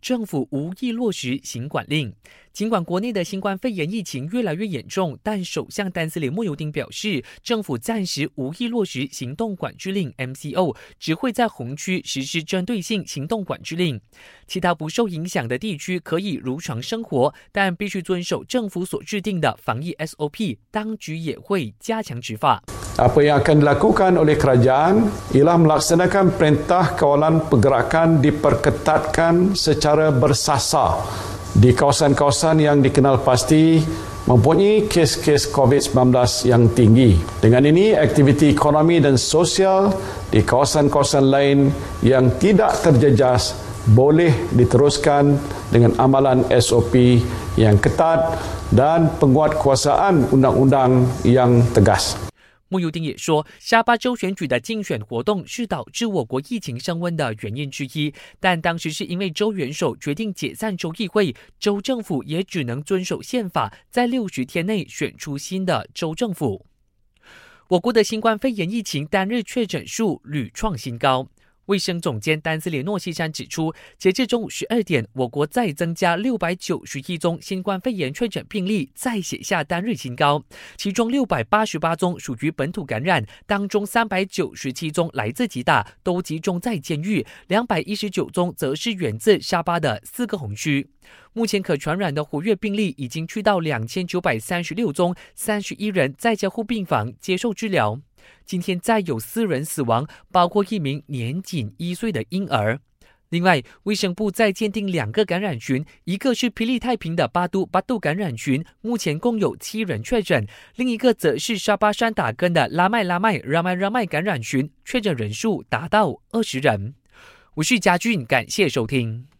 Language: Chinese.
政府无意落实行管令。尽管国内的新冠肺炎疫情越来越严重，但首相丹斯里莫尤丁表示，政府暂时无意落实行动管制令 （MCO），只会在红区实施针对性行动管制令。其他不受影响的地区可以如常生活，但必须遵守政府所制定的防疫 SOP。当局也会加强执法。Apa yang akan dilakukan oleh kerajaan ialah melaksanakan perintah kawalan pergerakan diperketatkan secara bersasar di kawasan-kawasan yang dikenal pasti mempunyai kes-kes COVID-19 yang tinggi. Dengan ini, aktiviti ekonomi dan sosial di kawasan-kawasan lain yang tidak terjejas boleh diteruskan dengan amalan SOP yang ketat dan penguatkuasaan undang-undang yang tegas. 穆尤丁也说，沙巴州选举的竞选活动是导致我国疫情升温的原因之一，但当时是因为州元首决定解散州议会，州政府也只能遵守宪法，在六十天内选出新的州政府。我国的新冠肺炎疫情单日确诊数屡创新高。卫生总监丹斯里诺西山指出，截至中午十二点，我国再增加六百九十一宗新冠肺炎确诊病例，再写下单日新高。其中六百八十八宗属于本土感染，当中三百九十七宗来自吉打，都集中在监狱；两百一十九宗则是源自沙巴的四个红区。目前可传染的活跃病例已经去到两千九百三十六宗，三十一人在加护病房接受治疗。今天再有四人死亡，包括一名年仅一岁的婴儿。另外，卫生部再鉴定两个感染群，一个是霹雳太平的巴都巴都感染群，目前共有七人确诊；另一个则是沙巴山打根的拉麦拉麦拉麦拉麦感染群，确诊人数达到二十人。我是嘉俊，感谢收听。